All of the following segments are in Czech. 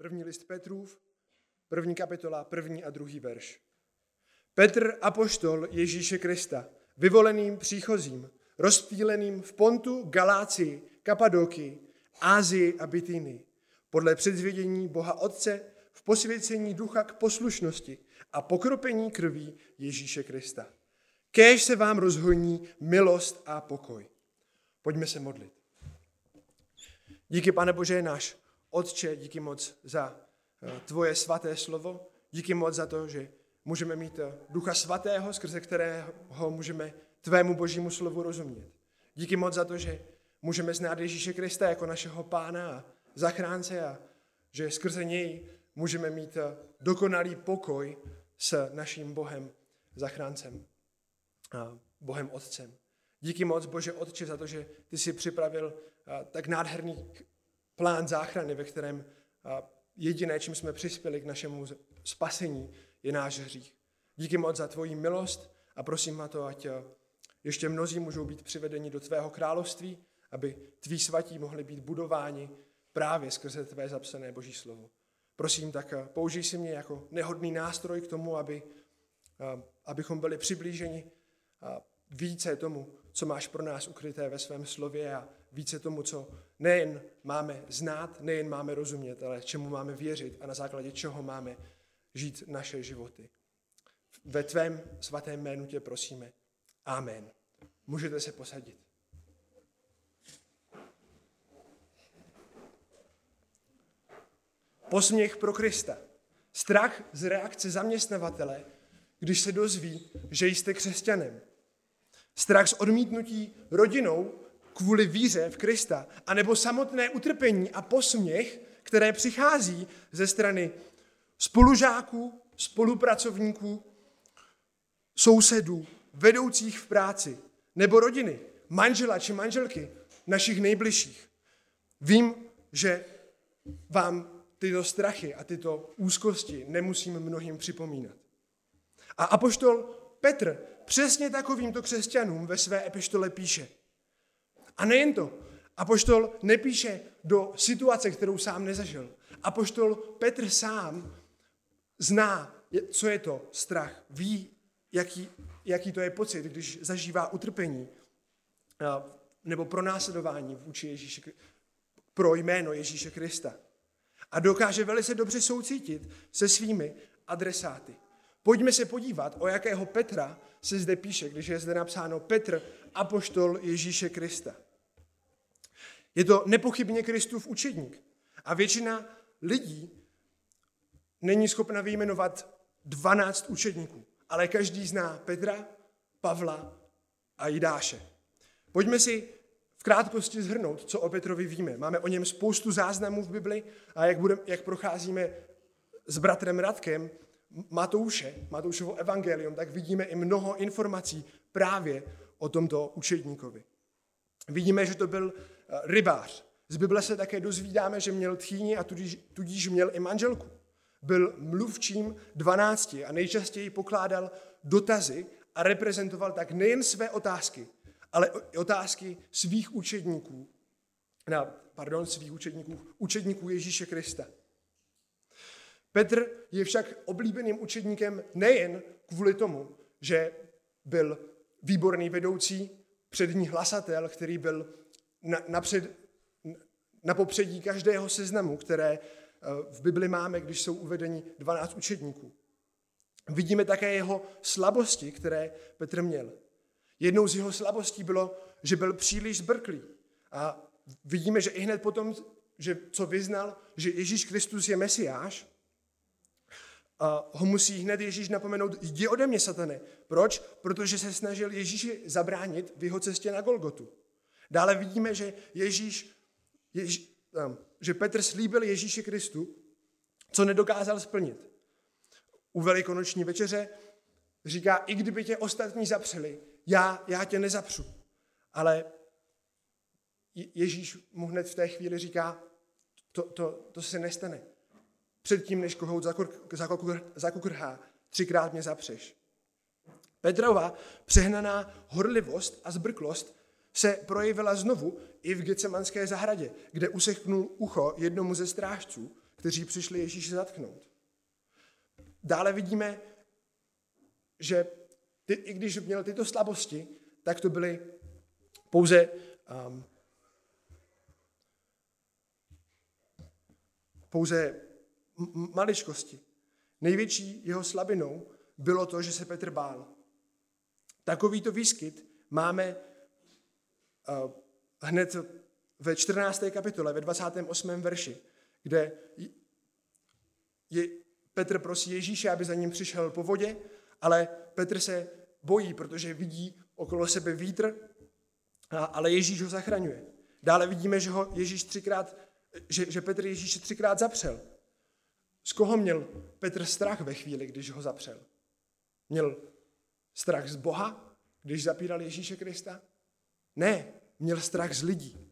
První list Petrův, první kapitola, první a druhý verš. Petr, apoštol Ježíše Krista, vyvoleným příchozím, rozptýleným v Pontu, Galácii, Kapadoky, Ázii a Bitýny, podle předzvědění Boha Otce v posvěcení ducha k poslušnosti a pokropení krví Ježíše Krista. Kéž se vám rozhoní milost a pokoj. Pojďme se modlit. Díky, pane Bože, náš Otče, díky moc za eh, tvoje svaté slovo. Díky moc za to, že můžeme mít eh, Ducha Svatého, skrze kterého můžeme tvému božímu slovu rozumět. Díky moc za to, že můžeme znát Ježíše Krista jako našeho pána a zachránce a že skrze něj můžeme mít eh, dokonalý pokoj s naším Bohem, zachráncem, a Bohem Otcem. Díky moc, Bože Otče, za to, že ty jsi připravil tak nádherný plán záchrany, ve kterém jediné, čím jsme přispěli k našemu spasení, je náš hřích. Díky moc za tvoji milost a prosím na to, ať ještě mnozí můžou být přivedeni do tvého království, aby tví svatí mohli být budováni právě skrze tvé zapsané boží slovo. Prosím, tak použij si mě jako nehodný nástroj k tomu, aby, abychom byli přiblíženi více tomu, co máš pro nás ukryté ve svém slově a více tomu, co nejen máme znát, nejen máme rozumět, ale čemu máme věřit a na základě čeho máme žít naše životy. Ve tvém svatém jménu tě prosíme. Amen. Můžete se posadit. Posměch pro Krista. Strach z reakce zaměstnavatele, když se dozví, že jste křesťanem. Strach z odmítnutí rodinou kvůli víře v Krista, anebo samotné utrpení a posměch, které přichází ze strany spolužáků, spolupracovníků, sousedů, vedoucích v práci, nebo rodiny, manžela či manželky, našich nejbližších. Vím, že vám tyto strachy a tyto úzkosti nemusím mnohým připomínat. A apoštol Petr přesně takovýmto křesťanům ve své epištole píše. A nejen to, Apoštol nepíše do situace, kterou sám nezažil. Apoštol Petr sám zná, co je to strach. Ví, jaký, jaký to je pocit, když zažívá utrpení nebo pronásledování vůči Ježíše, pro jméno Ježíše Krista. A dokáže velice dobře soucítit se svými adresáty. Pojďme se podívat, o jakého Petra se zde píše, když je zde napsáno Petr, apoštol Ježíše Krista. Je to nepochybně Kristův učedník. A většina lidí není schopna vyjmenovat 12 učedníků, ale každý zná Petra, Pavla a Jidáše. Pojďme si v krátkosti zhrnout, co o Petrovi víme. Máme o něm spoustu záznamů v Bibli a jak, budem, jak procházíme s bratrem Radkem Matouše, Matoušovo evangelium, tak vidíme i mnoho informací právě o tomto učedníkovi. Vidíme, že to byl rybář. Z Bible se také dozvídáme, že měl tchýni a tudíž, tudíž měl i manželku. Byl mluvčím dvanácti a nejčastěji pokládal dotazy a reprezentoval tak nejen své otázky, ale i otázky svých učedníků, na, pardon, svých učedníků, učedníků Ježíše Krista. Petr je však oblíbeným učedníkem nejen kvůli tomu, že byl výborný vedoucí, přední hlasatel, který byl na, napřed, na popředí každého seznamu, které eh, v Bibli máme, když jsou uvedeni 12 učedníků. Vidíme také jeho slabosti, které Petr měl. Jednou z jeho slabostí bylo, že byl příliš zbrklý. A vidíme, že i hned potom, že co vyznal, že Ježíš Kristus je Mesiáš, a ho musí hned Ježíš napomenout, jdi ode mě, satane. Proč? Protože se snažil Ježíši zabránit v jeho cestě na Golgotu. Dále vidíme, že Ježíš, Ježíš že Petr slíbil Ježíši Kristu, co nedokázal splnit. U velikonoční večeře říká, i kdyby tě ostatní zapřeli, já, já tě nezapřu. Ale Ježíš mu hned v té chvíli říká, to, to, to se nestane. Předtím, než kohout zakukrhá, třikrát mě zapřeš. Petrova přehnaná horlivost a zbrklost se projevila znovu i v Gecemanské zahradě, kde useknul ucho jednomu ze strážců, kteří přišli Ježíše zatknout. Dále vidíme, že ty, i když měl tyto slabosti, tak to byly pouze um, pouze maličkosti. Největší jeho slabinou bylo to, že se Petr bál. Takovýto výskyt máme hned ve 14. kapitole, ve 28. verši, kde je, Petr prosí Ježíše, aby za ním přišel po vodě, ale Petr se bojí, protože vidí okolo sebe vítr, ale Ježíš ho zachraňuje. Dále vidíme, že ho Ježíš třikrát, že, že Petr Ježíše třikrát zapřel. Z koho měl Petr strach ve chvíli, když ho zapřel? Měl strach z Boha, když zapíral Ježíše Krista? Ne, měl strach z lidí.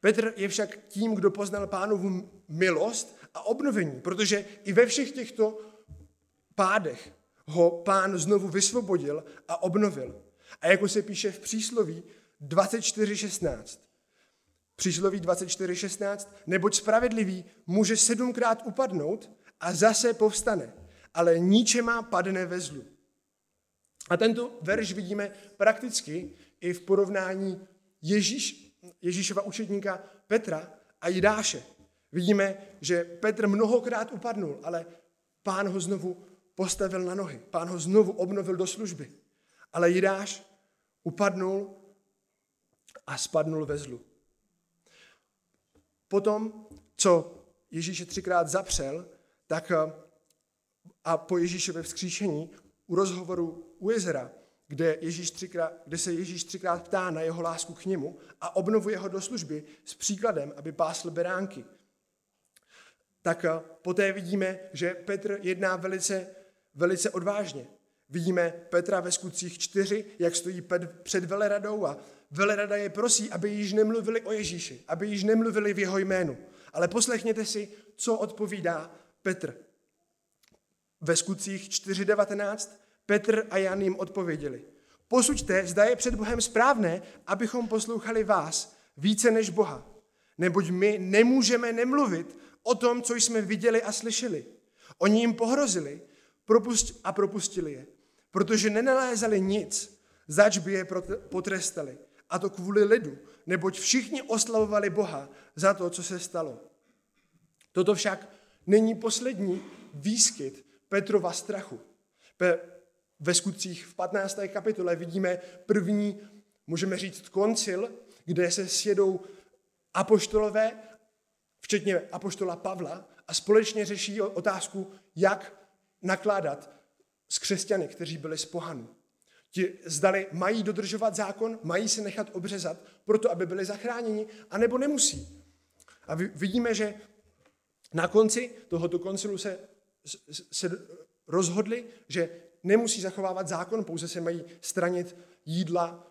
Petr je však tím, kdo poznal pánovu milost a obnovení, protože i ve všech těchto pádech ho pán znovu vysvobodil a obnovil. A jako se píše v přísloví 24.16. Přísloví 24.16. Neboť spravedlivý může sedmkrát upadnout a zase povstane, ale ničema padne ve zlu. A tento verš vidíme prakticky i v porovnání Ježíš, Ježíšova učedníka Petra a Jidáše. Vidíme, že Petr mnohokrát upadnul, ale pán ho znovu postavil na nohy. Pán ho znovu obnovil do služby. Ale Jidáš upadnul a spadnul ve zlu. Potom, co Ježíše třikrát zapřel, tak a po Ježíšově vzkříšení u rozhovoru u jezera, kde, Ježíš třikrát, kde se Ježíš třikrát ptá na jeho lásku k němu a obnovuje ho do služby s příkladem, aby pásl beránky. Tak poté vidíme, že Petr jedná velice, velice odvážně. Vidíme Petra ve skutcích čtyři, jak stojí před veleradou a velerada je prosí, aby již nemluvili o Ježíši, aby již nemluvili v jeho jménu. Ale poslechněte si, co odpovídá Petr. Ve skutcích 4.19 Petr a Jan jim odpověděli. Posuďte, zda je před Bohem správné, abychom poslouchali vás více než Boha. Neboť my nemůžeme nemluvit o tom, co jsme viděli a slyšeli. Oni jim pohrozili a propustili je protože nenalézali nic, zač by je potrestali. A to kvůli lidu, neboť všichni oslavovali Boha za to, co se stalo. Toto však není poslední výskyt Petrova strachu. Ve skutcích v 15. kapitole vidíme první, můžeme říct, koncil, kde se sjedou apoštolové, včetně apoštola Pavla, a společně řeší otázku, jak nakládat s křesťany, kteří byli z pohanů. Ti zdali mají dodržovat zákon, mají se nechat obřezat, proto aby byli zachráněni, anebo nemusí. A vidíme, že na konci tohoto koncilu se, se rozhodli, že nemusí zachovávat zákon, pouze se mají stranit jídla,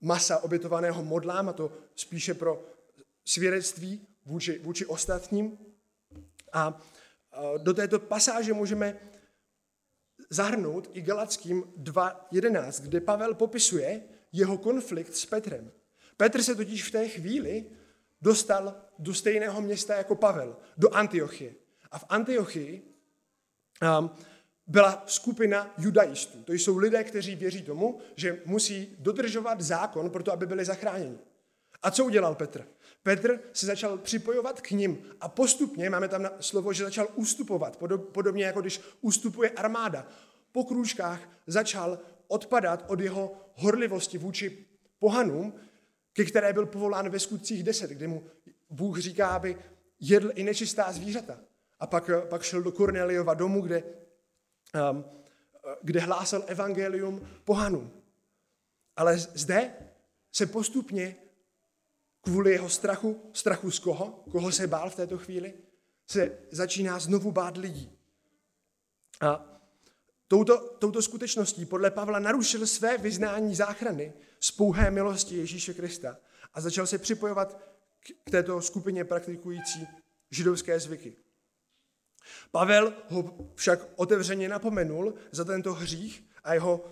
masa obětovaného modlám, a to spíše pro svědectví vůči, vůči ostatním. A do této pasáže můžeme zahrnout i Galackým 2.11, kde Pavel popisuje jeho konflikt s Petrem. Petr se totiž v té chvíli dostal do stejného města jako Pavel, do Antiochie. A v Antiochii um, byla skupina judaistů. To jsou lidé, kteří věří tomu, že musí dodržovat zákon, proto aby byli zachráněni. A co udělal Petr? Petr se začal připojovat k ním a postupně, máme tam slovo, že začal ustupovat, podobně jako když ustupuje armáda. Po krůžkách začal odpadat od jeho horlivosti vůči pohanům, ke které byl povolán ve skutcích 10, kde mu Bůh říká, aby jedl i nečistá zvířata. A pak, pak šel do Korneliova domu, kde, kde hlásal evangelium pohanům. Ale zde se postupně kvůli jeho strachu, strachu z koho, koho se bál v této chvíli, se začíná znovu bát lidí. A touto, touto skutečností podle Pavla narušil své vyznání záchrany z pouhé milosti Ježíše Krista a začal se připojovat k této skupině praktikující židovské zvyky. Pavel ho však otevřeně napomenul za tento hřích a jeho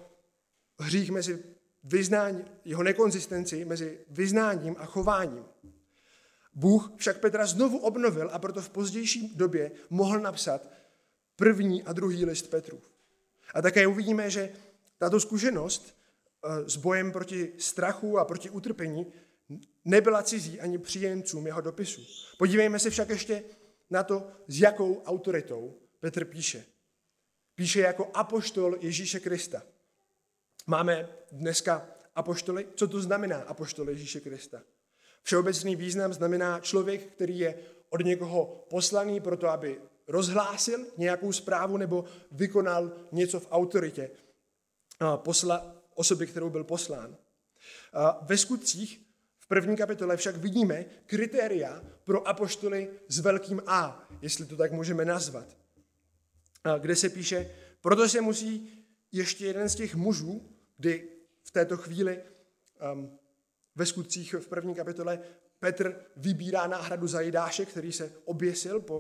hřích mezi vyznání, jeho nekonzistenci mezi vyznáním a chováním. Bůh však Petra znovu obnovil a proto v pozdější době mohl napsat první a druhý list Petru. A také uvidíme, že tato zkušenost eh, s bojem proti strachu a proti utrpení nebyla cizí ani příjemcům jeho dopisu. Podívejme se však ještě na to, s jakou autoritou Petr píše. Píše jako apoštol Ježíše Krista. Máme dneska apoštoly. Co to znamená apoštol Ježíše Krista? Všeobecný význam znamená člověk, který je od někoho poslaný proto, aby rozhlásil nějakou zprávu nebo vykonal něco v autoritě posla, osoby, kterou byl poslán. Ve skutcích první kapitole však vidíme kritéria pro apoštoly s velkým A, jestli to tak můžeme nazvat, kde se píše, proto se musí ještě jeden z těch mužů, kdy v této chvíli um, ve skutcích v první kapitole Petr vybírá náhradu za Jidáše, který se oběsil po,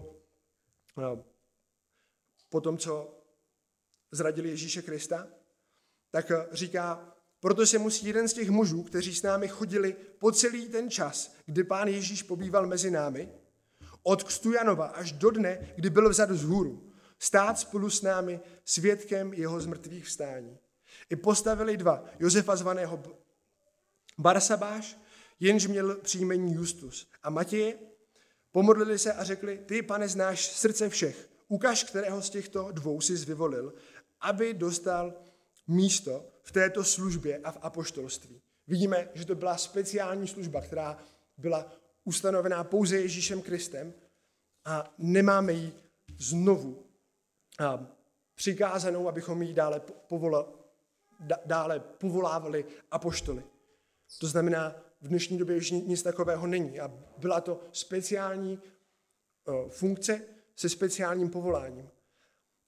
uh, po tom, co zradili Ježíše Krista, tak říká, proto se musí jeden z těch mužů, kteří s námi chodili po celý ten čas, kdy pán Ježíš pobýval mezi námi, od kstu Janova až do dne, kdy byl vzad z hůru, stát spolu s námi svědkem jeho zmrtvých vstání. I postavili dva, Josefa zvaného Barsabáš, jenž měl příjmení Justus, a Matěje, pomodlili se a řekli, ty, pane, znáš srdce všech, ukaž, kterého z těchto dvou si vyvolil, aby dostal místo v této službě a v apoštolství. Vidíme, že to byla speciální služba, která byla ustanovená pouze Ježíšem Kristem a nemáme ji znovu přikázanou, abychom ji dále, povola, dále povolávali apoštoly. To znamená, v dnešní době už nic takového není. A byla to speciální funkce se speciálním povoláním.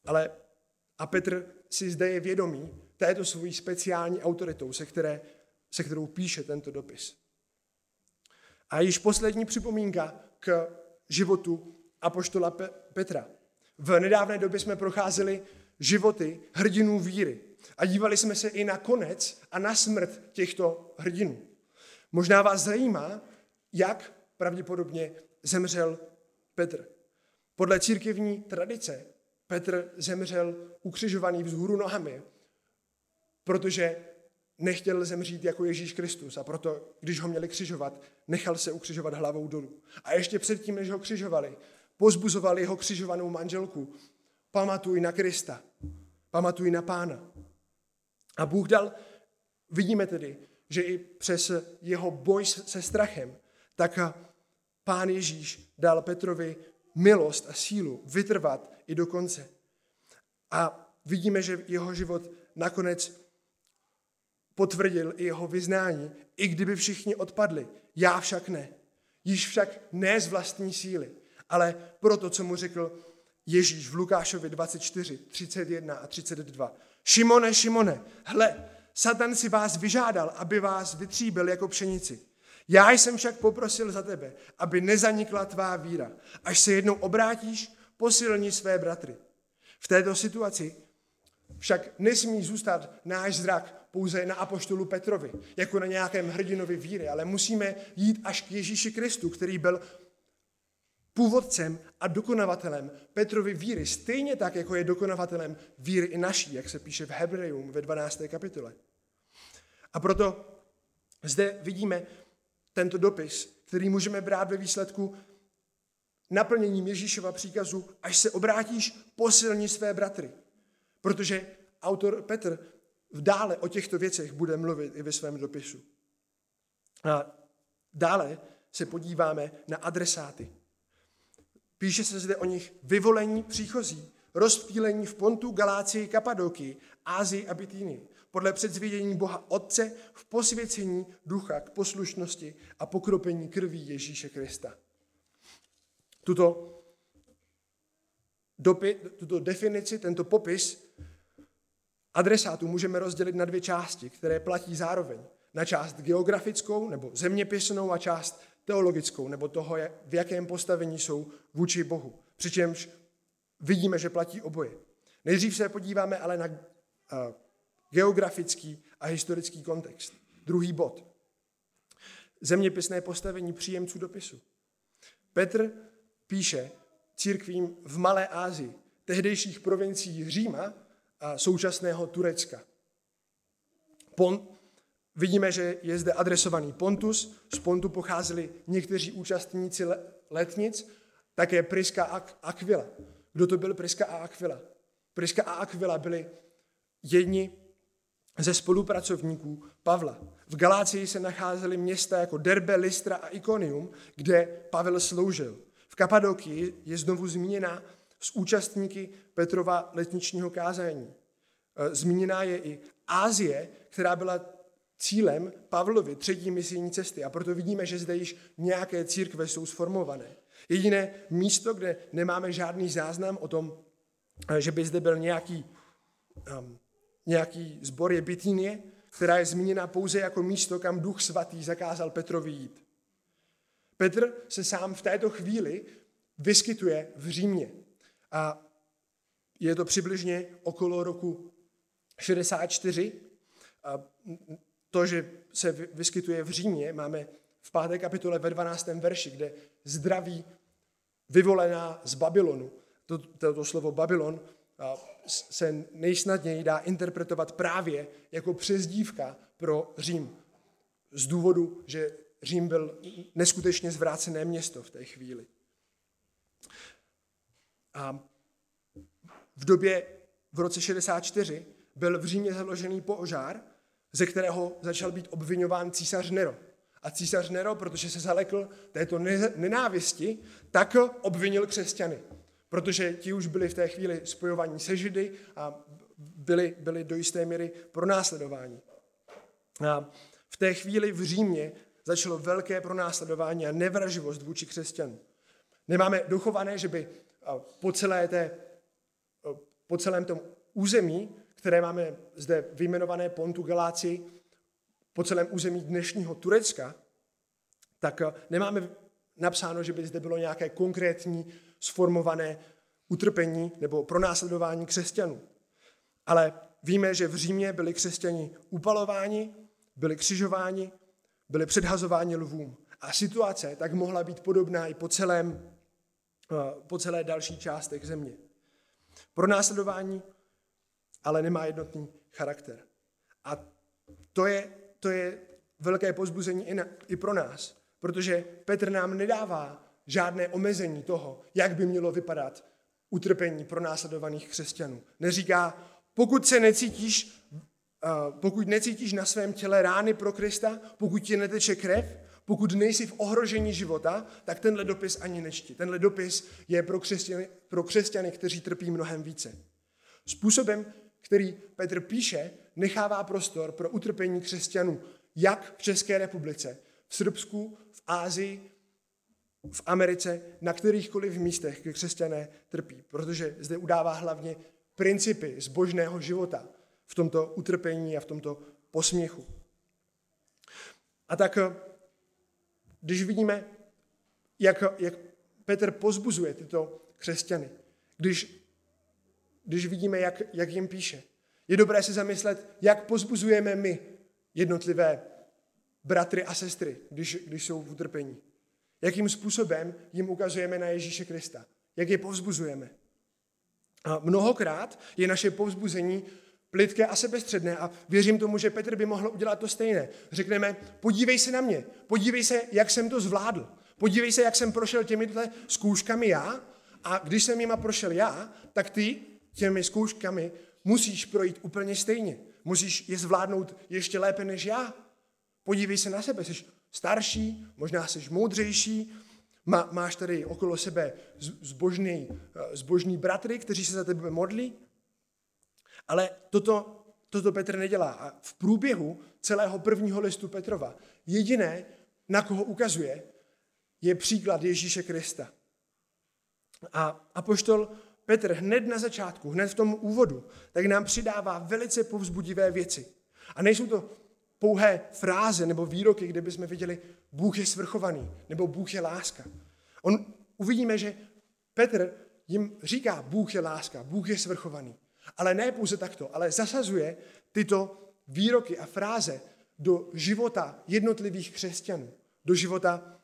Ale a Petr si zde je vědomý této svojí speciální autoritou, se, které, se kterou píše tento dopis. A již poslední připomínka k životu apoštola Petra. V nedávné době jsme procházeli životy hrdinů víry a dívali jsme se i na konec a na smrt těchto hrdinů. Možná vás zajímá, jak pravděpodobně zemřel Petr. Podle církevní tradice Petr zemřel ukřižovaný vzhůru nohami, protože nechtěl zemřít jako Ježíš Kristus a proto, když ho měli křižovat, nechal se ukřižovat hlavou dolů. A ještě předtím, než ho křižovali, pozbuzovali jeho křižovanou manželku. Pamatuj na Krista, pamatuj na Pána. A Bůh dal, vidíme tedy, že i přes jeho boj se strachem, tak Pán Ježíš dal Petrovi milost a sílu vytrvat i do konce. A vidíme, že jeho život nakonec potvrdil i jeho vyznání, i kdyby všichni odpadli. Já však ne. Již však ne z vlastní síly, ale proto, co mu řekl Ježíš v Lukášovi 24, 31 a 32. Šimone, Šimone, hle, Satan si vás vyžádal, aby vás vytříbil jako pšenici. Já jsem však poprosil za tebe, aby nezanikla tvá víra. Až se jednou obrátíš, posilni své bratry. V této situaci však nesmí zůstat náš zrak pouze na apoštolu Petrovi, jako na nějakém hrdinovi víry, ale musíme jít až k Ježíši Kristu, který byl původcem a dokonavatelem Petrovy víry, stejně tak, jako je dokonavatelem víry i naší, jak se píše v Hebrejům ve 12. kapitole. A proto zde vidíme tento dopis, který můžeme brát ve výsledku naplněním Ježíšova příkazu, až se obrátíš, posilni své bratry. Protože autor Petr v dále o těchto věcech bude mluvit i ve svém dopisu. A dále se podíváme na adresáty. Píše se zde o nich vyvolení příchozí, rozptýlení v Pontu, Galácii, Kapadoky, Ázii a Bitýny, podle předzvědění Boha Otce v posvěcení ducha k poslušnosti a pokropení krví Ježíše Krista. Tuto, dopi, tuto definici, tento popis adresátů můžeme rozdělit na dvě části, které platí zároveň. Na část geografickou nebo zeměpisnou a část teologickou, nebo toho, v jakém postavení jsou vůči Bohu. Přičemž vidíme, že platí oboje. Nejdřív se podíváme ale na geografický a historický kontext. Druhý bod. Zeměpisné postavení příjemců dopisu. Petr píše církvím v Malé Ázii, tehdejších provincií Říma současného Turecka. Pont, vidíme, že je zde adresovaný Pontus, z Pontu pocházeli někteří účastníci letnic, také Priska a Aquila. Kdo to byl Priska a Aquila? Priska a Aquila byli jedni ze spolupracovníků Pavla. V Galácii se nacházely města jako Derbe, Lystra a Ikonium, kde Pavel sloužil. V Kapadokii je znovu zmíněna s účastníky Petrova letničního kázání. E, zmíněná je i Ázie, která byla cílem Pavlovy třetí misijní cesty. A proto vidíme, že zde již nějaké církve jsou sformované. Jediné místo, kde nemáme žádný záznam o tom, e, že by zde byl nějaký, um, nějaký zbor, je Bitínie, která je zmíněna pouze jako místo, kam Duch Svatý zakázal Petrovi jít. Petr se sám v této chvíli vyskytuje v Římě. A je to přibližně okolo roku 64. A to, že se vyskytuje v Římě, máme v páté kapitole ve 12. verši, kde zdraví vyvolená z Babylonu. Toto to slovo Babylon se nejsnadněji dá interpretovat právě jako přezdívka pro Řím. Z důvodu, že Řím byl neskutečně zvrácené město v té chvíli. A v době, v roce 64, byl v Římě založený požár, ze kterého začal být obvinován císař Nero. A císař Nero, protože se zalekl této nenávisti, tak obvinil křesťany. Protože ti už byli v té chvíli spojovaní se Židy a byli, byli do jisté míry pronásledováni. A v té chvíli v Římě začalo velké pronásledování a nevraživost vůči křesťanům. Nemáme dochované, že by po, celé té, po celém tom území, které máme zde vyjmenované Pontu Galáci, po celém území dnešního Turecka, tak nemáme napsáno, že by zde bylo nějaké konkrétní sformované utrpení nebo pronásledování křesťanů. Ale víme, že v Římě byli křesťani upalováni, byli křižováni, byli předhazováni lvům. A situace tak mohla být podobná i po, celém, eh, po celé další částech země. Pro následování ale nemá jednotný charakter. A to je, to je velké pozbuzení i, na, i pro nás, protože Petr nám nedává žádné omezení toho, jak by mělo vypadat utrpení pro následovaných křesťanů. Neříká, pokud se necítíš pokud necítíš na svém těle rány pro Krista, pokud ti neteče krev, pokud nejsi v ohrožení života, tak tenhle dopis ani nečti. Tenhle dopis je pro křesťany, pro křesťany, kteří trpí mnohem více. Způsobem, který Petr píše, nechává prostor pro utrpení křesťanů, jak v České republice, v Srbsku, v Ázii, v Americe, na kterýchkoliv místech, kde křesťané trpí, protože zde udává hlavně principy zbožného života, v tomto utrpení a v tomto posměchu. A tak, když vidíme, jak, jak Petr pozbuzuje tyto křesťany, když, když vidíme, jak, jak jim píše, je dobré se zamyslet, jak pozbuzujeme my jednotlivé bratry a sestry, když, když jsou v utrpení. Jakým způsobem jim ukazujeme na Ježíše Krista. Jak je povzbuzujeme. A mnohokrát je naše povzbuzení plitké a sebestředné. A věřím tomu, že Petr by mohl udělat to stejné. Řekneme, podívej se na mě, podívej se, jak jsem to zvládl, podívej se, jak jsem prošel těmihle zkouškami já. A když jsem jima prošel já, tak ty těmi zkouškami musíš projít úplně stejně. Musíš je zvládnout ještě lépe než já. Podívej se na sebe, jsi starší, možná jsi moudřejší, má, máš tady okolo sebe zbožný, zbožný bratry, kteří se za tebe modlí, ale toto, toto Petr nedělá. A v průběhu celého prvního listu Petrova jediné, na koho ukazuje, je příklad Ježíše Krista. A apoštol Petr hned na začátku, hned v tom úvodu, tak nám přidává velice povzbudivé věci. A nejsou to pouhé fráze nebo výroky, kde bychom viděli, Bůh je svrchovaný, nebo Bůh je láska. On, uvidíme, že Petr jim říká, Bůh je láska, Bůh je svrchovaný. Ale ne pouze takto, ale zasazuje tyto výroky a fráze do života jednotlivých křesťanů, do života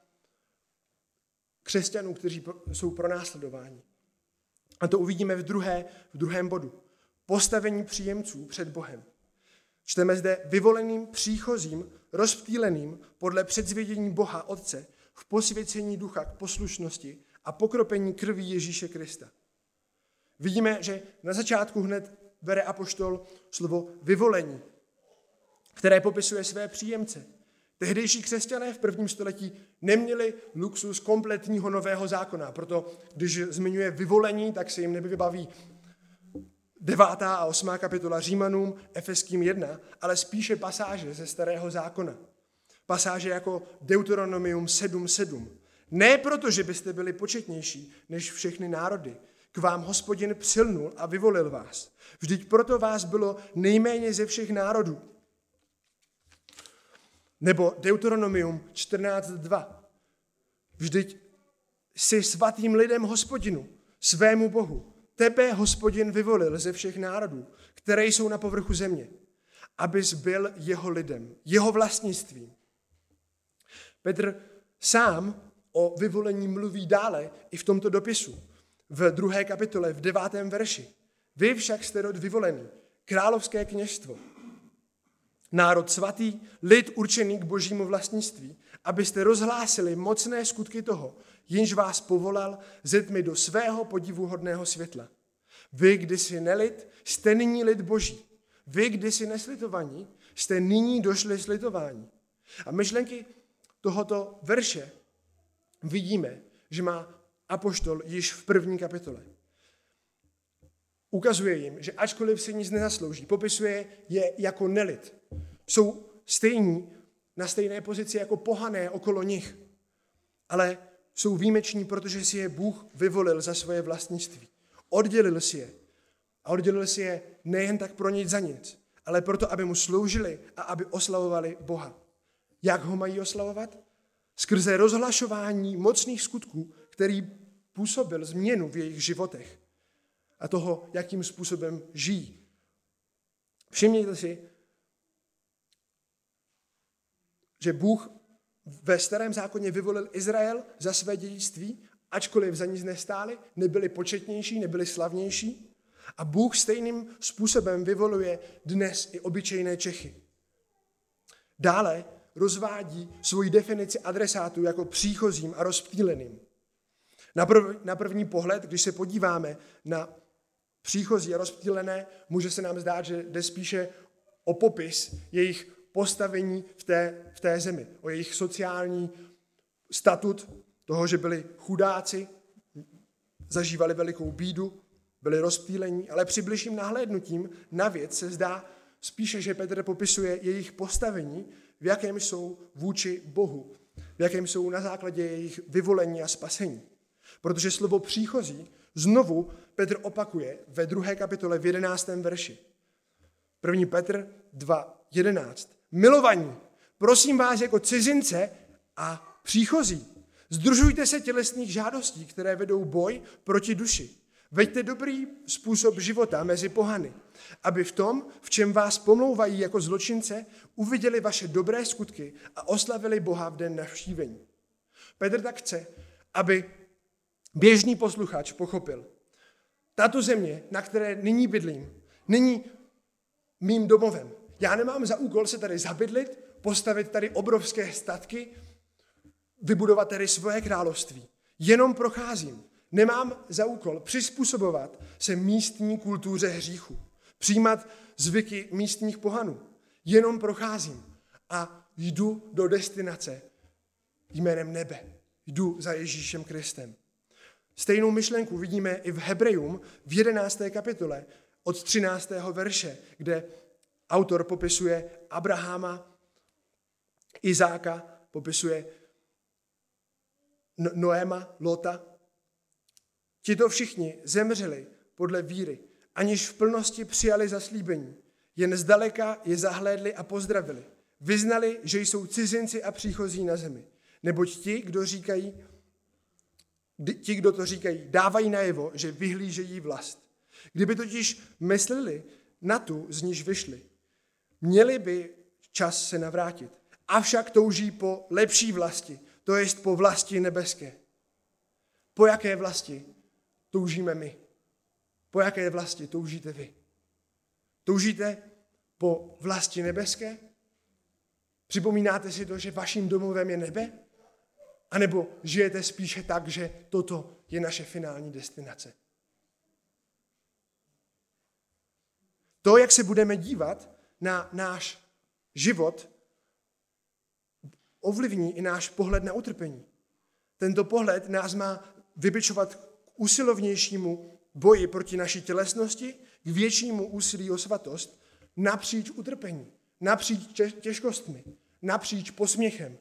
křesťanů, kteří jsou pronásledováni. A to uvidíme v, druhé, v druhém bodu. Postavení příjemců před Bohem. Čteme zde vyvoleným příchozím, rozptýleným podle předzvědění Boha Otce v posvěcení ducha k poslušnosti a pokropení krví Ježíše Krista. Vidíme, že na začátku hned bere apoštol slovo vyvolení, které popisuje své příjemce. Tehdejší křesťané v prvním století neměli luxus kompletního nového zákona, proto když zmiňuje vyvolení, tak se jim nevybaví devátá a osmá kapitola Římanům, Efeským 1, ale spíše pasáže ze starého zákona. Pasáže jako Deuteronomium 7.7. Ne proto, že byste byli početnější než všechny národy. K vám hospodin přilnul a vyvolil vás. Vždyť proto vás bylo nejméně ze všech národů. Nebo Deuteronomium 14.2. Vždyť jsi svatým lidem hospodinu, svému Bohu. Tebe hospodin vyvolil ze všech národů, které jsou na povrchu země, abys byl jeho lidem, jeho vlastnictvím. Petr sám o vyvolení mluví dále i v tomto dopisu, v druhé kapitole, v devátém verši. Vy však jste rod vyvolený, královské kněžstvo, národ svatý, lid určený k božímu vlastnictví, abyste rozhlásili mocné skutky toho, jenž vás povolal ze tmy do svého podivuhodného světla. Vy, kdysi nelid, jste nyní lid boží. Vy, kdysi neslitovaní, jste nyní došli slitování. A myšlenky tohoto verše vidíme, že má apoštol již v první kapitole. Ukazuje jim, že ačkoliv si nic nezaslouží, popisuje je jako nelid. Jsou stejní na stejné pozici jako pohané okolo nich, ale jsou výjimeční, protože si je Bůh vyvolil za svoje vlastnictví. Oddělil si je. A oddělil si je nejen tak pro nic za nic, ale proto, aby mu sloužili a aby oslavovali Boha. Jak ho mají oslavovat? Skrze rozhlašování mocných skutků, který působil změnu v jejich životech a toho, jakým způsobem žijí. Všimněte si, že Bůh ve starém zákoně vyvolil Izrael za své dědictví, ačkoliv za nic nestáli, nebyli početnější, nebyli slavnější. A Bůh stejným způsobem vyvoluje dnes i obyčejné Čechy. Dále rozvádí svoji definici adresátů jako příchozím a rozptýleným. Na, prv, na první pohled, když se podíváme na příchozí a rozptýlené, může se nám zdát, že jde spíše o popis jejich postavení v té, v té zemi, o jejich sociální statut, toho, že byli chudáci, zažívali velikou bídu, byli rozptýlení, ale při bližším nahlédnutím na věc se zdá spíše, že Petr popisuje jejich postavení, v jakém jsou vůči Bohu, v jakém jsou na základě jejich vyvolení a spasení. Protože slovo příchozí znovu Petr opakuje ve druhé kapitole v jedenáctém verši. První Petr 2, 11. Milovaní, prosím vás jako cizince a příchozí, združujte se tělesných žádostí, které vedou boj proti duši. Veďte dobrý způsob života mezi pohany, aby v tom, v čem vás pomlouvají jako zločince, uviděli vaše dobré skutky a oslavili Boha v den navštívení. Petr tak chce, aby běžný posluchač pochopil. Tato země, na které nyní bydlím, není mým domovem. Já nemám za úkol se tady zabydlit, postavit tady obrovské statky, vybudovat tady svoje království. Jenom procházím. Nemám za úkol přizpůsobovat se místní kultuře hříchu, přijímat zvyky místních pohanů. Jenom procházím a jdu do destinace jménem nebe. Jdu za Ježíšem Kristem. Stejnou myšlenku vidíme i v Hebrejům v 11. kapitole od 13. verše, kde autor popisuje Abrahama, Izáka, popisuje Noéma, Lota. Tito všichni zemřeli podle víry, aniž v plnosti přijali zaslíbení. Jen zdaleka je zahlédli a pozdravili. Vyznali, že jsou cizinci a příchozí na zemi. Neboť ti, kdo říkají, ti, kdo to říkají, dávají najevo, že vyhlížejí vlast. Kdyby totiž mysleli na tu, z níž vyšli, měli by čas se navrátit. Avšak touží po lepší vlasti, to jest po vlasti nebeské. Po jaké vlasti toužíme my? Po jaké vlasti toužíte vy? Toužíte po vlasti nebeské? Připomínáte si to, že vaším domovem je nebe? A nebo žijete spíše tak, že toto je naše finální destinace? To, jak se budeme dívat na náš život, ovlivní i náš pohled na utrpení. Tento pohled nás má vybičovat k usilovnějšímu boji proti naší tělesnosti, k většímu úsilí o svatost, napříč utrpení, napříč těžkostmi, napříč posměchem.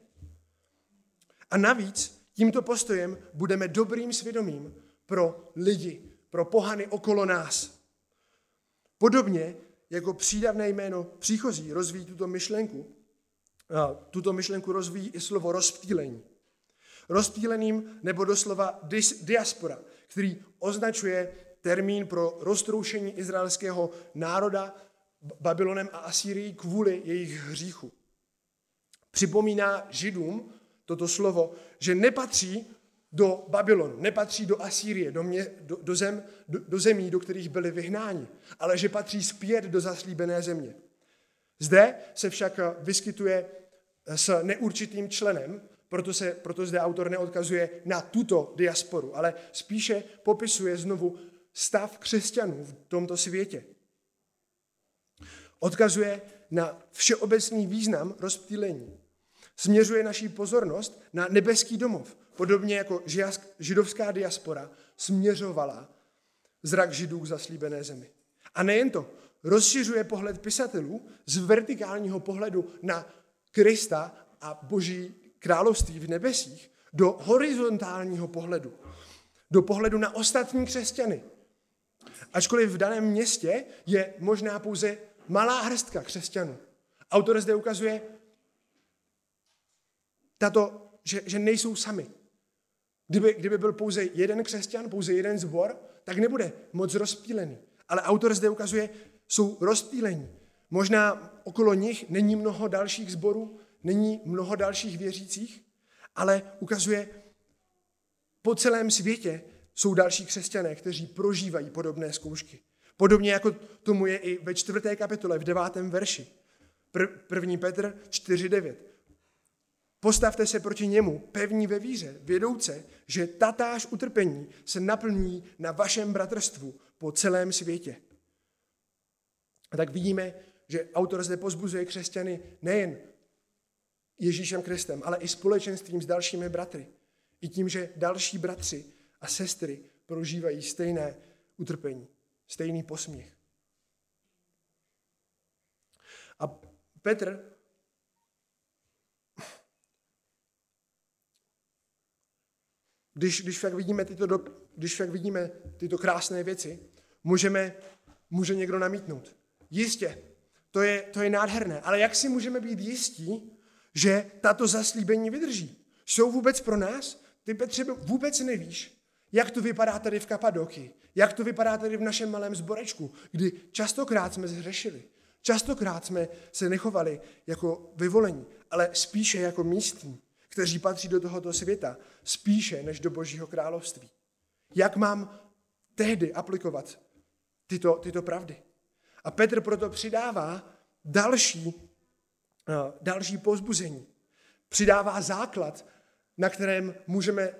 A navíc tímto postojem budeme dobrým svědomím pro lidi, pro pohany okolo nás. Podobně jako přídavné jméno příchozí rozvíjí tuto myšlenku, tuto myšlenku rozvíjí i slovo rozptýlení. Rozptýleným nebo doslova dis, diaspora, který označuje termín pro roztroušení izraelského národa Babylonem a Asýrií kvůli jejich hříchu. Připomíná židům toto slovo, že nepatří do Babylonu, nepatří do Asýrie, do, mě, do, do, zem, do, do zemí, do kterých byli vyhnáni, ale že patří zpět do zaslíbené země. Zde se však vyskytuje s neurčitým členem, proto, se, proto zde autor neodkazuje na tuto diasporu, ale spíše popisuje znovu stav křesťanů v tomto světě. Odkazuje na všeobecný význam rozptýlení. Směřuje naší pozornost na nebeský domov, podobně jako židovská diaspora směřovala zrak židů k zaslíbené zemi. A nejen to, rozšiřuje pohled pisatelů z vertikálního pohledu na Krista a boží království v nebesích do horizontálního pohledu, do pohledu na ostatní křesťany. Ačkoliv v daném městě je možná pouze malá hrstka křesťanů. Autor zde ukazuje tato, že, že nejsou sami. Kdyby, kdyby byl pouze jeden křesťan, pouze jeden zbor, tak nebude moc rozptýlený. Ale autor zde ukazuje, jsou rozptýlení. Možná okolo nich není mnoho dalších zborů, není mnoho dalších věřících, ale ukazuje, po celém světě jsou další křesťané, kteří prožívají podobné zkoušky. Podobně jako tomu je i ve čtvrté kapitole, v devátém verši. První Petr 4.9. Postavte se proti němu, pevní ve víře, vědouce, že tatáž utrpení se naplní na vašem bratrstvu po celém světě. A tak vidíme, že autor zde pozbuzuje křesťany nejen Ježíšem Kristem, ale i společenstvím s dalšími bratry. I tím, že další bratři a sestry prožívají stejné utrpení, stejný posměch. A Petr Když, když, však vidíme tyto do, když však vidíme tyto krásné věci, můžeme, může někdo namítnout. Jistě, to je, to je nádherné, ale jak si můžeme být jistí, že tato zaslíbení vydrží? Jsou vůbec pro nás? Ty, Petře, vůbec nevíš, jak to vypadá tady v Kapadoky, jak to vypadá tady v našem malém zborečku, kdy častokrát jsme zhřešili, častokrát jsme se nechovali jako vyvolení, ale spíše jako místní kteří patří do tohoto světa, spíše než do Božího království. Jak mám tehdy aplikovat tyto, tyto pravdy? A Petr proto přidává další, uh, další pozbuzení. Přidává základ, na kterém, můžeme,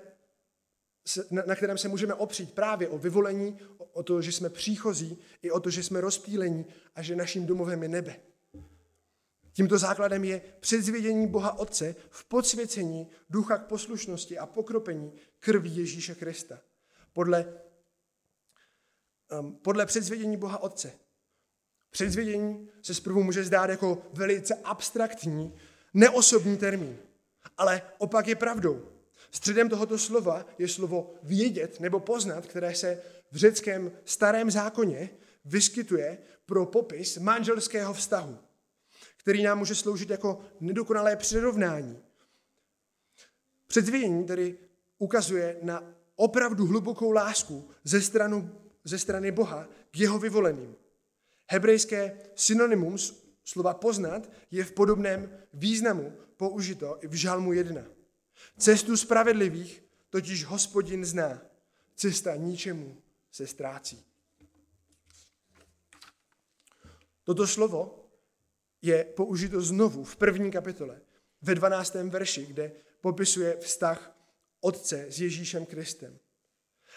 na, kterém se můžeme opřít právě o vyvolení, o, o to, že jsme příchozí, i o to, že jsme rozptýlení a že naším domovem je nebe. Tímto základem je předzvědění Boha Otce v podsvěcení ducha k poslušnosti a pokropení krví Ježíše Krista. Podle, um, podle předzvědění Boha Otce. Předzvědění se zprvu může zdát jako velice abstraktní, neosobní termín. Ale opak je pravdou. Středem tohoto slova je slovo vědět nebo poznat, které se v řeckém starém zákoně vyskytuje pro popis manželského vztahu který nám může sloužit jako nedokonalé přirovnání. Předvědění tedy ukazuje na opravdu hlubokou lásku ze, stranu, ze strany Boha k jeho vyvoleným. Hebrejské synonymum slova poznat je v podobném významu použito i v Žalmu 1. Cestu spravedlivých totiž hospodin zná cesta ničemu se ztrácí. Toto slovo je použito znovu v první kapitole, ve 12. verši, kde popisuje vztah Otce s Ježíšem Kristem.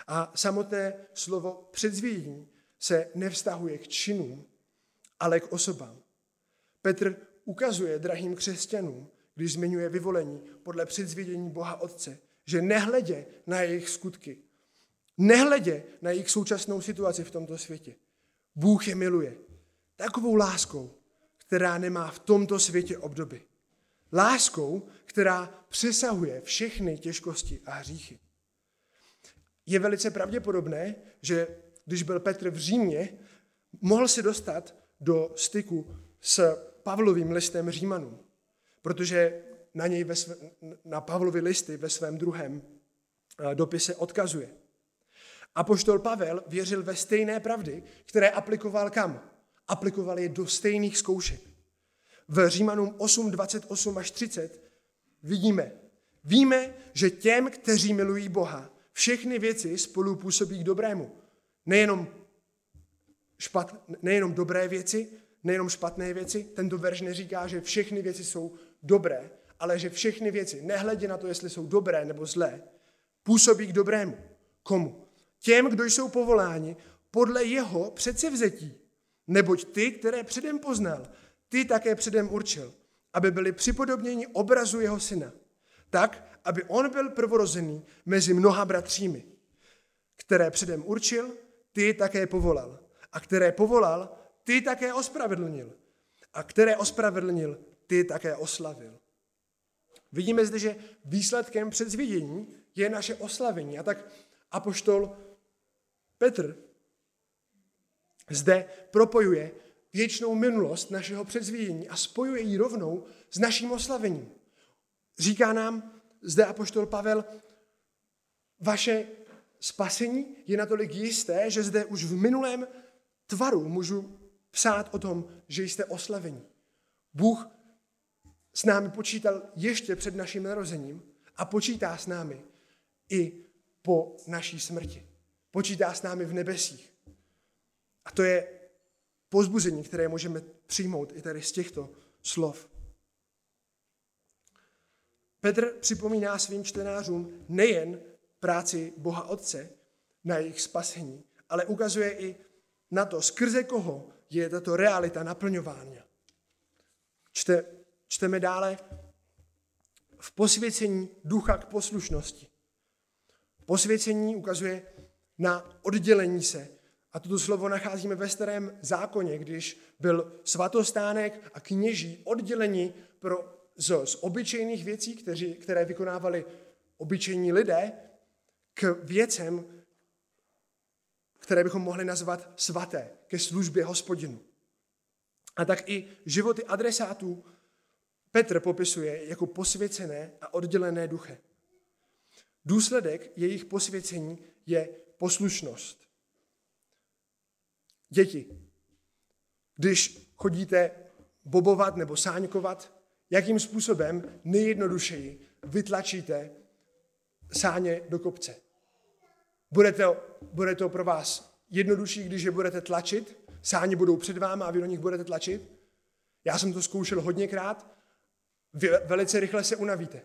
A samotné slovo předzvědění se nevztahuje k činům, ale k osobám. Petr ukazuje drahým křesťanům, když zmiňuje vyvolení podle předzvědění Boha Otce, že nehledě na jejich skutky, nehledě na jejich současnou situaci v tomto světě, Bůh je miluje takovou láskou, která nemá v tomto světě obdoby. Láskou, která přesahuje všechny těžkosti a hříchy. Je velice pravděpodobné, že když byl Petr v Římě, mohl se dostat do styku s Pavlovým listem Římanům, protože na něj ve své, na Pavlovi listy ve svém druhém eh, dopise odkazuje. Apoštol Pavel věřil ve stejné pravdy, které aplikoval kam? Aplikoval je do stejných zkoušek. V Římanům 8, 28 až 30 vidíme, víme, že těm, kteří milují Boha, všechny věci spolu působí k dobrému. Nejenom, špat, nejenom dobré věci, nejenom špatné věci. Tento verš neříká, že všechny věci jsou dobré, ale že všechny věci, nehledě na to, jestli jsou dobré nebo zlé, působí k dobrému. Komu? Těm, kdo jsou povoláni podle jeho předsevzetí. Neboť ty, které předem poznal, ty také předem určil, aby byli připodobněni obrazu jeho syna. Tak, aby on byl prvorozený mezi mnoha bratřími. Které předem určil, ty také povolal. A které povolal, ty také ospravedlnil. A které ospravedlnil, ty také oslavil. Vidíme zde, že výsledkem předzvědění je naše oslavení. A tak apoštol Petr zde propojuje věčnou minulost našeho předzvědění a spojuje ji rovnou s naším oslavením. Říká nám zde apoštol Pavel, vaše spasení je natolik jisté, že zde už v minulém tvaru můžu psát o tom, že jste oslavení. Bůh s námi počítal ještě před naším narozením a počítá s námi i po naší smrti. Počítá s námi v nebesích. A to je pozbuzení, které můžeme přijmout i tady z těchto slov. Petr připomíná svým čtenářům nejen práci Boha Otce na jejich spasení, ale ukazuje i na to, skrze koho je tato realita naplňována. Čte, čteme dále v posvěcení ducha k poslušnosti. Posvěcení ukazuje na oddělení se a toto slovo nacházíme ve starém zákoně, když byl svatostánek a kněží odděleni pro, z, z obyčejných věcí, kteří, které vykonávali obyčejní lidé, k věcem, které bychom mohli nazvat svaté, ke službě hospodinu. A tak i životy adresátů Petr popisuje jako posvěcené a oddělené duche. Důsledek jejich posvěcení je poslušnost. Děti, když chodíte bobovat nebo sáňkovat, jakým způsobem nejjednodušeji vytlačíte sáně do kopce. Bude to, bude to pro vás jednodušší, když je budete tlačit, sáně budou před váma a vy do nich budete tlačit. Já jsem to zkoušel hodněkrát, vy velice rychle se unavíte.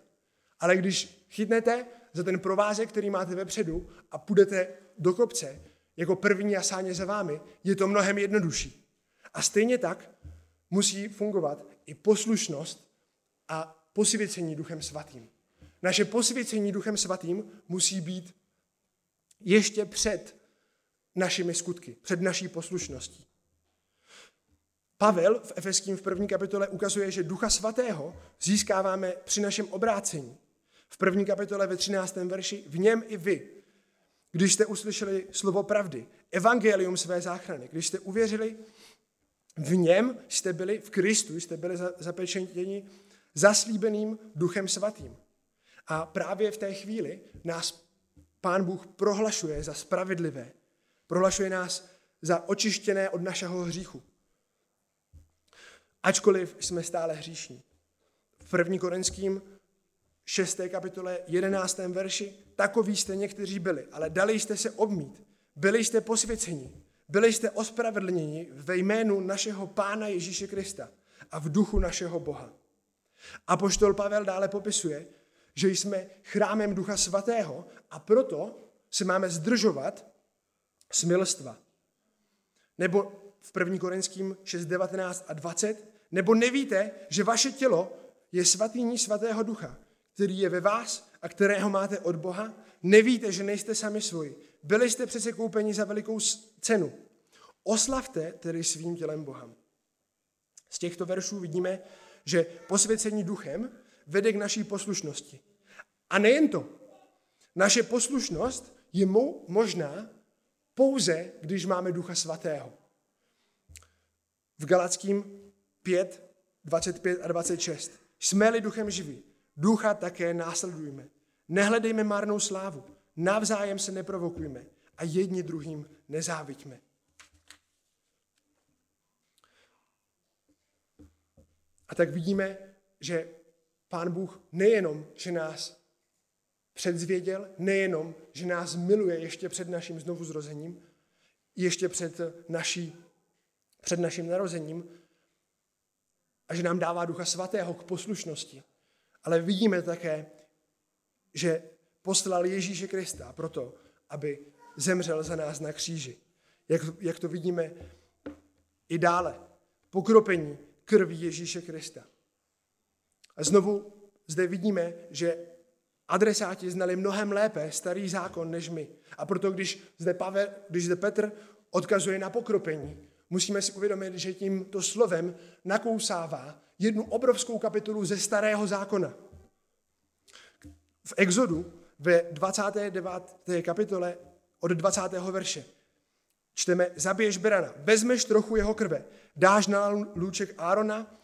Ale když chytnete za ten provázek, který máte vepředu a půjdete do kopce, jako první a sáně za vámi, je to mnohem jednodušší. A stejně tak musí fungovat i poslušnost a posvěcení Duchem Svatým. Naše posvěcení Duchem Svatým musí být ještě před našimi skutky, před naší poslušností. Pavel v Efeským v první kapitole ukazuje, že Ducha Svatého získáváme při našem obrácení. V první kapitole ve 13. verši v něm i vy, když jste uslyšeli slovo pravdy, evangelium své záchrany, když jste uvěřili, v něm jste byli, v Kristu jste byli zapečeněni zaslíbeným duchem svatým. A právě v té chvíli nás Pán Bůh prohlašuje za spravedlivé. Prohlašuje nás za očištěné od našeho hříchu. Ačkoliv jsme stále hříšní. V 1. Korinským 6. kapitole 11. verši, takový jste někteří byli, ale dali jste se obmít. Byli jste posvěceni, byli jste ospravedlněni ve jménu našeho Pána Ježíše Krista a v duchu našeho Boha. A poštol Pavel dále popisuje, že jsme chrámem Ducha Svatého a proto se máme zdržovat smilstva. Nebo v 1. Korinským 6, 19 a 20, nebo nevíte, že vaše tělo je svatýní svatého ducha, který je ve vás a kterého máte od Boha? Nevíte, že nejste sami svoji. Byli jste přece koupeni za velikou cenu. Oslavte tedy svým tělem Boha. Z těchto veršů vidíme, že posvěcení duchem vede k naší poslušnosti. A nejen to. Naše poslušnost je možná pouze, když máme Ducha Svatého. V Galackým 5, 25 a 26. Jsme-li duchem živí, ducha také následujme. Nehledejme marnou slávu, navzájem se neprovokujme a jedni druhým nezáviďme. A tak vidíme, že Pán Bůh nejenom, že nás předzvěděl, nejenom, že nás miluje ještě před naším znovuzrozením, ještě před, naší, před naším narozením a že nám dává Ducha Svatého k poslušnosti. Ale vidíme také, že poslal Ježíše Krista proto, aby zemřel za nás na kříži. Jak, jak to vidíme i dále. Pokropení krví Ježíše Krista. A znovu zde vidíme, že adresáti znali mnohem lépe starý zákon než my. A proto, když zde, Pavel, když zde Petr odkazuje na pokropení, musíme si uvědomit, že tímto slovem nakousává jednu obrovskou kapitolu ze starého zákona. V Exodu ve 29. kapitole od 20. verše čteme, zabiješ berana, vezmeš trochu jeho krve, dáš na lůček Árona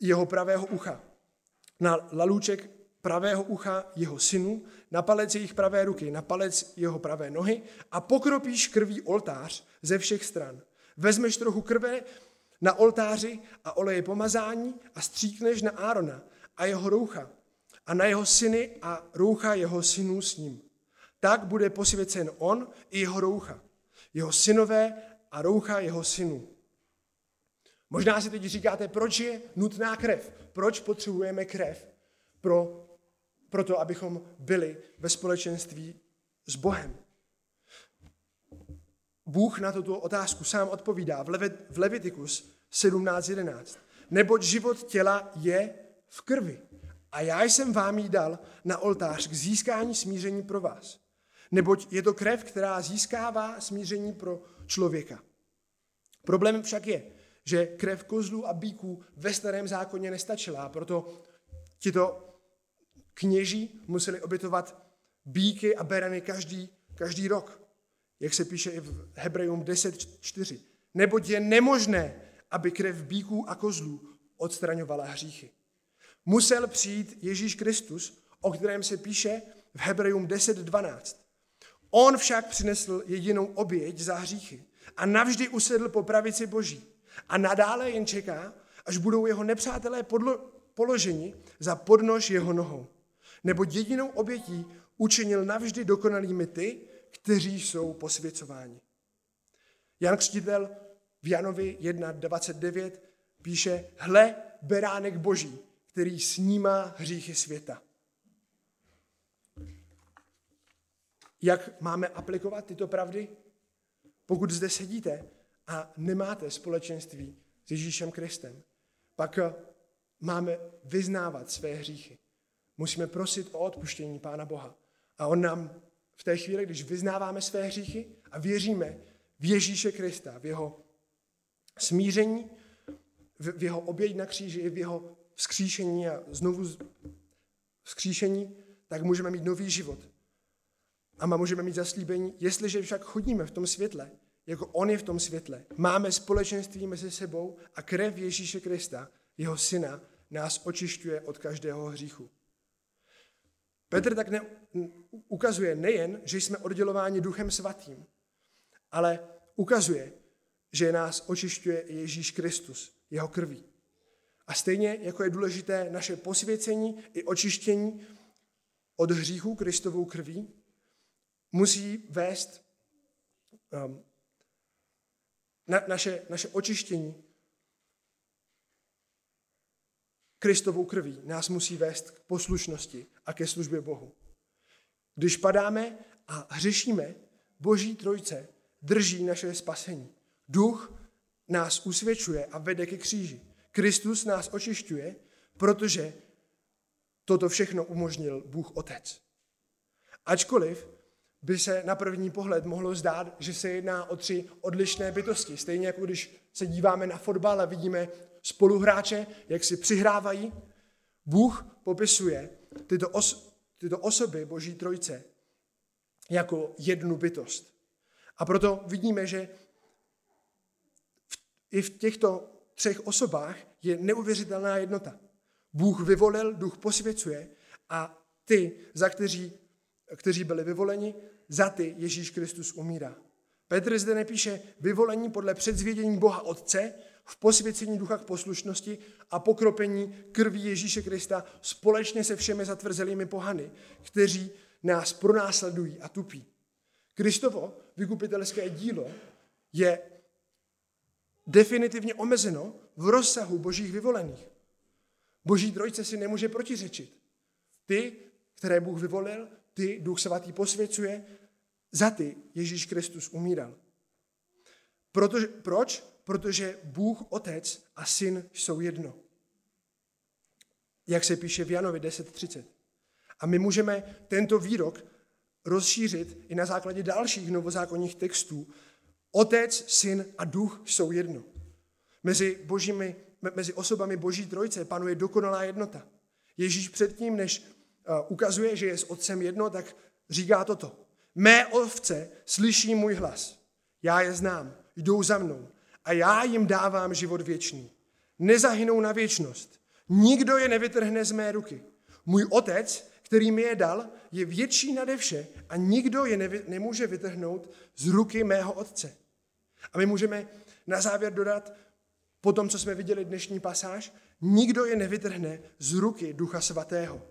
jeho pravého ucha, na lalůček pravého ucha jeho synu, na palec jejich pravé ruky, na palec jeho pravé nohy a pokropíš krví oltář ze všech stran. Vezmeš trochu krve na oltáři a oleje pomazání a stříkneš na Árona a jeho roucha a na jeho syny a roucha jeho synů s ním. Tak bude posvěcen on i jeho roucha, jeho synové a roucha jeho synů. Možná si teď říkáte, proč je nutná krev? Proč potřebujeme krev pro, pro to, abychom byli ve společenství s Bohem? Bůh na tuto otázku sám odpovídá v, Levit, v Levitikus 17.11. Neboť život těla je v krvi. A já jsem vám ji dal na oltář k získání smíření pro vás. Neboť je to krev, která získává smíření pro člověka. Problém však je, že krev kozlů a bíků ve starém zákoně nestačila, proto tito kněží museli obětovat bíky a berany každý, každý rok. Jak se píše i v Hebrejům 10.4. Neboť je nemožné, aby krev bíků a kozlů odstraňovala hříchy. Musel přijít Ježíš Kristus, o kterém se píše v Hebrejům 10.12. On však přinesl jedinou oběť za hříchy a navždy usedl po pravici Boží a nadále jen čeká, až budou jeho nepřátelé podlo- položeni za podnož jeho nohou. Nebo jedinou obětí učinil navždy dokonalými ty, kteří jsou posvěcováni. Jan Křtitel v Janovi 1.29 píše, hle, beránek boží, který snímá hříchy světa. Jak máme aplikovat tyto pravdy? Pokud zde sedíte a nemáte společenství s Ježíšem Kristem, pak eh, máme vyznávat své hříchy. Musíme prosit o odpuštění Pána Boha. A On nám v té chvíli, když vyznáváme své hříchy a věříme v Ježíše Krista, v jeho smíření, v jeho oběť na kříži, v jeho vzkříšení a znovu vzkříšení, tak můžeme mít nový život. A můžeme mít zaslíbení, jestliže však chodíme v tom světle, jako on je v tom světle, máme společenství mezi sebou a krev Ježíše Krista, jeho syna, nás očišťuje od každého hříchu. Petr tak ne, ukazuje nejen, že jsme oddělováni duchem svatým, ale ukazuje, že nás očišťuje Ježíš Kristus, jeho krví. A stejně jako je důležité naše posvěcení i očištění od hříchu Kristovou krví, musí vést um, na, naše, naše očištění Kristovou krví nás musí vést k poslušnosti a ke službě Bohu. Když padáme a hřešíme, Boží trojce drží naše spasení. Duch nás usvědčuje a vede ke kříži. Kristus nás očišťuje, protože toto všechno umožnil Bůh Otec. Ačkoliv by se na první pohled mohlo zdát, že se jedná o tři odlišné bytosti. Stejně jako když se díváme na fotbal a vidíme spoluhráče, jak si přihrávají, Bůh popisuje tyto, os, tyto osoby Boží trojce jako jednu bytost. A proto vidíme, že v, i v těchto třech osobách je neuvěřitelná jednota. Bůh vyvolil, duch posvěcuje a ty, za kteří, kteří byli vyvoleni, za ty Ježíš Kristus umírá. Petr zde nepíše vyvolení podle předzvědění Boha Otce, v posvěcení ducha k poslušnosti a pokropení krví Ježíše Krista společně se všemi zatvrzelými pohany, kteří nás pronásledují a tupí. Kristovo vykupitelské dílo je definitivně omezeno v rozsahu božích vyvolených. Boží trojce si nemůže protiřečit. Ty, které Bůh vyvolil, ty Duch Svatý posvěcuje, za ty Ježíš Kristus umíral. Protože, proč? Protože Bůh, Otec a Syn jsou jedno. Jak se píše v Janovi 10.30. A my můžeme tento výrok rozšířit i na základě dalších novozákonních textů. Otec, Syn a Duch jsou jedno. Mezi, božími, mezi osobami Boží trojce panuje dokonalá jednota. Ježíš předtím, než uh, ukazuje, že je s Otcem jedno, tak říká toto. Mé ovce slyší můj hlas. Já je znám, jdou za mnou a já jim dávám život věčný. Nezahynou na věčnost. Nikdo je nevytrhne z mé ruky. Můj otec, který mi je dal, je větší nade vše a nikdo je nevy, nemůže vytrhnout z ruky mého otce. A my můžeme na závěr dodat, po tom, co jsme viděli dnešní pasáž, nikdo je nevytrhne z ruky Ducha Svatého.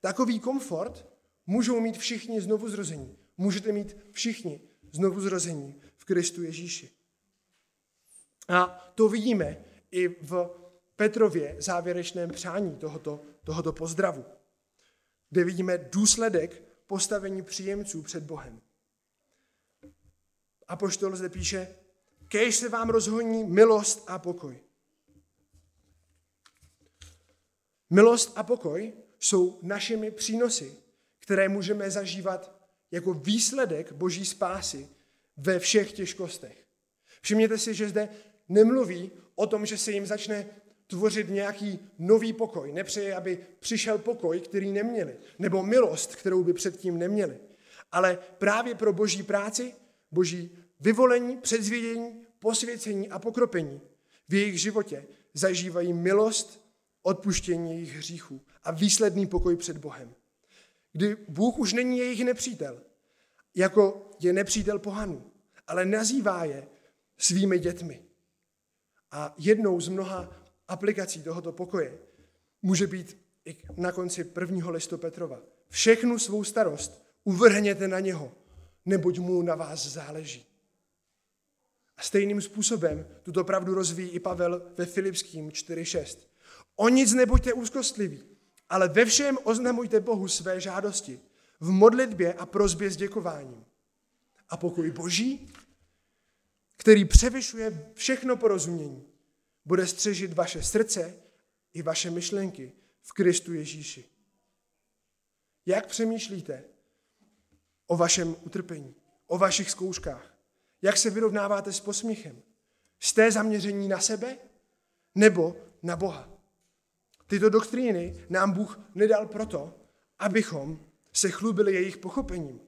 Takový komfort můžou mít všichni znovu zrození. Můžete mít všichni znovu zrození v Kristu Ježíši. A to vidíme i v Petrově závěrečném přání tohoto, tohoto pozdravu, kde vidíme důsledek postavení příjemců před Bohem. A poštol zde píše, kež se vám rozhoní milost a pokoj. Milost a pokoj jsou našimi přínosy, které můžeme zažívat jako výsledek boží spásy ve všech těžkostech. Všimněte si, že zde nemluví o tom, že se jim začne tvořit nějaký nový pokoj. Nepřeje, aby přišel pokoj, který neměli, nebo milost, kterou by předtím neměli. Ale právě pro boží práci, boží vyvolení, předzvědění, posvěcení a pokropení v jejich životě zažívají milost, odpuštění jejich hříchů a výsledný pokoj před Bohem. Kdy Bůh už není jejich nepřítel, jako je nepřítel pohanů, ale nazývá je svými dětmi. A jednou z mnoha aplikací tohoto pokoje může být i na konci prvního listu Petrova. Všechnu svou starost uvrhněte na něho, neboť mu na vás záleží. A stejným způsobem tuto pravdu rozvíjí i Pavel ve Filipským 4.6. O nic nebuďte úzkostliví, ale ve všem oznamujte Bohu své žádosti, v modlitbě a prozbě s děkováním. A pokoj Boží, který převyšuje všechno porozumění, bude střežit vaše srdce i vaše myšlenky v Kristu Ježíši. Jak přemýšlíte o vašem utrpení, o vašich zkouškách? Jak se vyrovnáváte s posměchem? Jste zaměření na sebe nebo na Boha? Tyto doktríny nám Bůh nedal proto, abychom se chlubili jejich pochopením,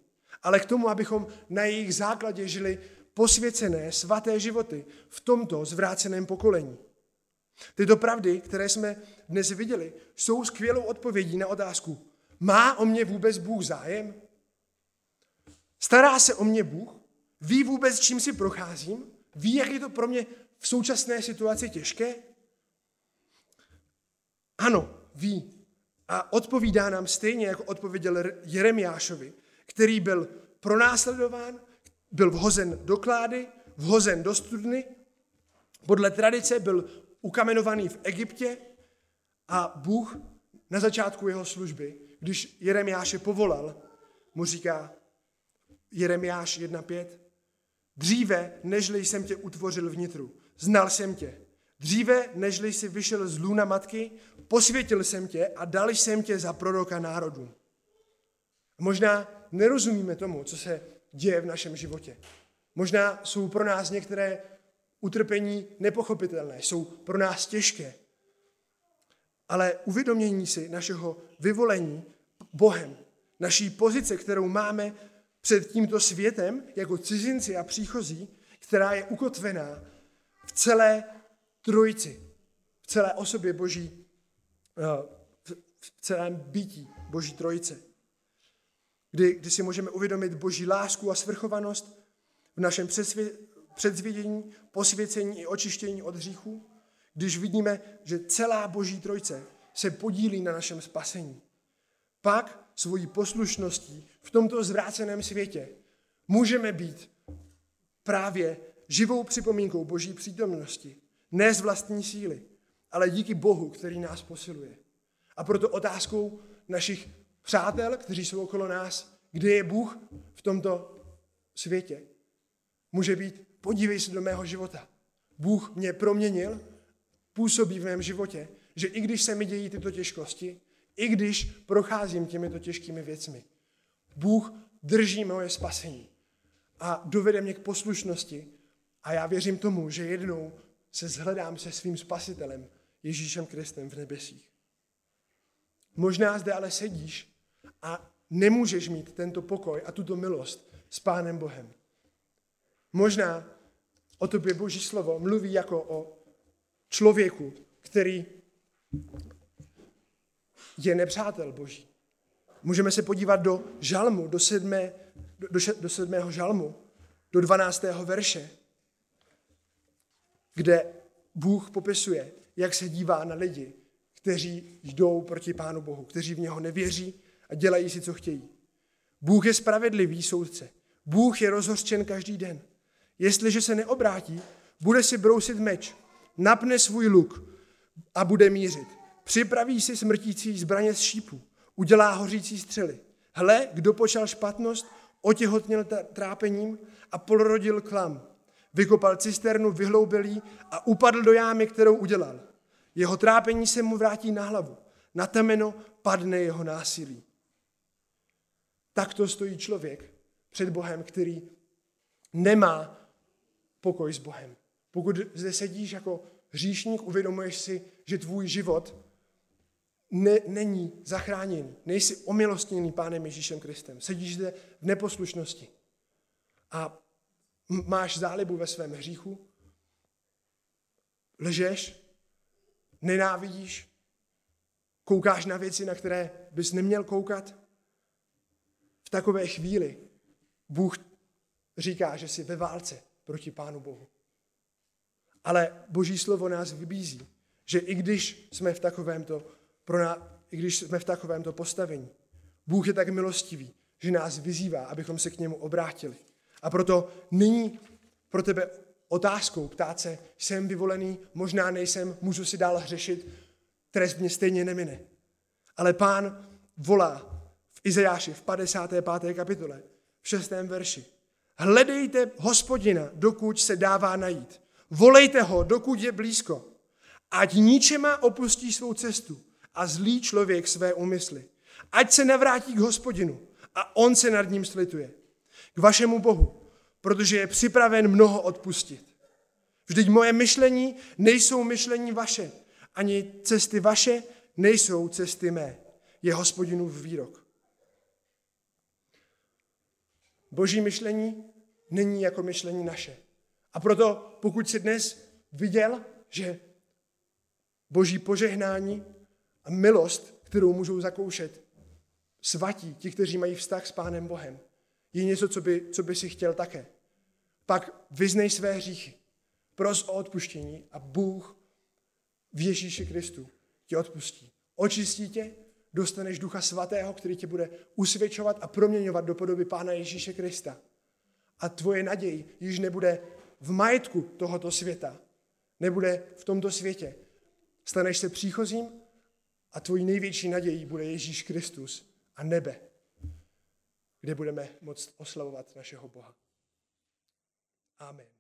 ale k tomu, abychom na jejich základě žili posvěcené, svaté životy v tomto zvráceném pokolení. Tyto pravdy, které jsme dnes viděli, jsou skvělou odpovědí na otázku, má o mě vůbec Bůh zájem? Stará se o mě Bůh? Ví vůbec, čím si procházím? Ví, jak je to pro mě v současné situaci těžké? Ano, ví. A odpovídá nám stejně, jako odpověděl Jeremiášovi, který byl pronásledován, byl vhozen do klády, vhozen do studny, podle tradice byl ukamenovaný v Egyptě a Bůh na začátku jeho služby, když Jeremiáše povolal, mu říká Jeremiáš 1.5, dříve, nežli jsem tě utvořil vnitru, znal jsem tě. Dříve, nežli jsi vyšel z lůna matky, posvětil jsem tě a dal jsem tě za proroka národů. Možná nerozumíme tomu, co se děje v našem životě. Možná jsou pro nás některé utrpení nepochopitelné, jsou pro nás těžké. Ale uvědomění si našeho vyvolení Bohem, naší pozice, kterou máme před tímto světem jako cizinci a příchozí, která je ukotvená v celé trojici, v celé osobě Boží, eh, v celém bytí Boží trojice. Kdy, kdy si můžeme uvědomit Boží lásku a svrchovanost v našem předzvědění, posvěcení i očištění od hříchů, když vidíme, že celá Boží trojce se podílí na našem spasení. Pak svojí poslušností v tomto zvráceném světě můžeme být právě živou připomínkou Boží přítomnosti. Ne z vlastní síly, ale díky Bohu, který nás posiluje. A proto otázkou našich přátel, kteří jsou okolo nás, kde je Bůh v tomto světě, může být, podívej se do mého života. Bůh mě proměnil, působí v mém životě, že i když se mi dějí tyto těžkosti, i když procházím těmito těžkými věcmi, Bůh drží moje spasení a dovede mě k poslušnosti a já věřím tomu, že jednou se zhledám se svým spasitelem, Ježíšem Kristem v nebesích. Možná zde ale sedíš a nemůžeš mít tento pokoj a tuto milost s Pánem Bohem. Možná o tobě Boží slovo mluví jako o člověku, který je nepřátel Boží. Můžeme se podívat do žalmu, do, sedmé, do, do sedmého žalmu, do dvanáctého verše, kde Bůh popisuje, jak se dívá na lidi, kteří jdou proti Pánu Bohu, kteří v něho nevěří a dělají si, co chtějí. Bůh je spravedlivý soudce. Bůh je rozhořčen každý den. Jestliže se neobrátí, bude si brousit meč, napne svůj luk a bude mířit. Připraví si smrtící zbraně z šípů, udělá hořící střely. Hle, kdo počal špatnost, otěhotněl trápením a polorodil klam. Vykopal cisternu, vyhloubil a upadl do jámy, kterou udělal. Jeho trápení se mu vrátí na hlavu. Na temeno padne jeho násilí. Takto stojí člověk před Bohem, který nemá pokoj s Bohem. Pokud zde sedíš jako hříšník, uvědomuješ si, že tvůj život ne, není zachráněný, nejsi omilostněný Pánem Ježíšem Kristem. Sedíš zde v neposlušnosti a máš zálibu ve svém hříchu, lžeš, nenávidíš, koukáš na věci, na které bys neměl koukat. Takové chvíli Bůh říká, že jsi ve válce proti Pánu Bohu. Ale Boží slovo nás vybízí, že i když jsme v takovémto, pro ná, i když jsme v takovémto postavení, Bůh je tak milostivý, že nás vyzývá, abychom se k němu obrátili. A proto nyní pro tebe otázkou ptát se, jsem vyvolený, možná nejsem, můžu si dál hřešit, trest mě stejně nemine. Ale pán volá Izajáši v 55. kapitole, v 6. verši. Hledejte hospodina, dokud se dává najít. Volejte ho, dokud je blízko. Ať ničema opustí svou cestu a zlý člověk své úmysly. Ať se nevrátí k hospodinu a on se nad ním slituje. K vašemu Bohu, protože je připraven mnoho odpustit. Vždyť moje myšlení nejsou myšlení vaše, ani cesty vaše nejsou cesty mé. Je hospodinův výrok. Boží myšlení není jako myšlení naše. A proto, pokud jsi dnes viděl, že boží požehnání a milost, kterou můžou zakoušet svatí, ti, kteří mají vztah s Pánem Bohem, je něco, co by, co by si chtěl také. Pak vyznej své hříchy, pros o odpuštění a Bůh v Ježíši Kristu tě odpustí. Očistí tě, dostaneš Ducha Svatého, který tě bude usvědčovat a proměňovat do podoby Pána Ježíše Krista. A tvoje naděj již nebude v majetku tohoto světa, nebude v tomto světě. Staneš se příchozím a tvojí největší nadějí bude Ježíš Kristus a nebe, kde budeme moct oslavovat našeho Boha. Amen.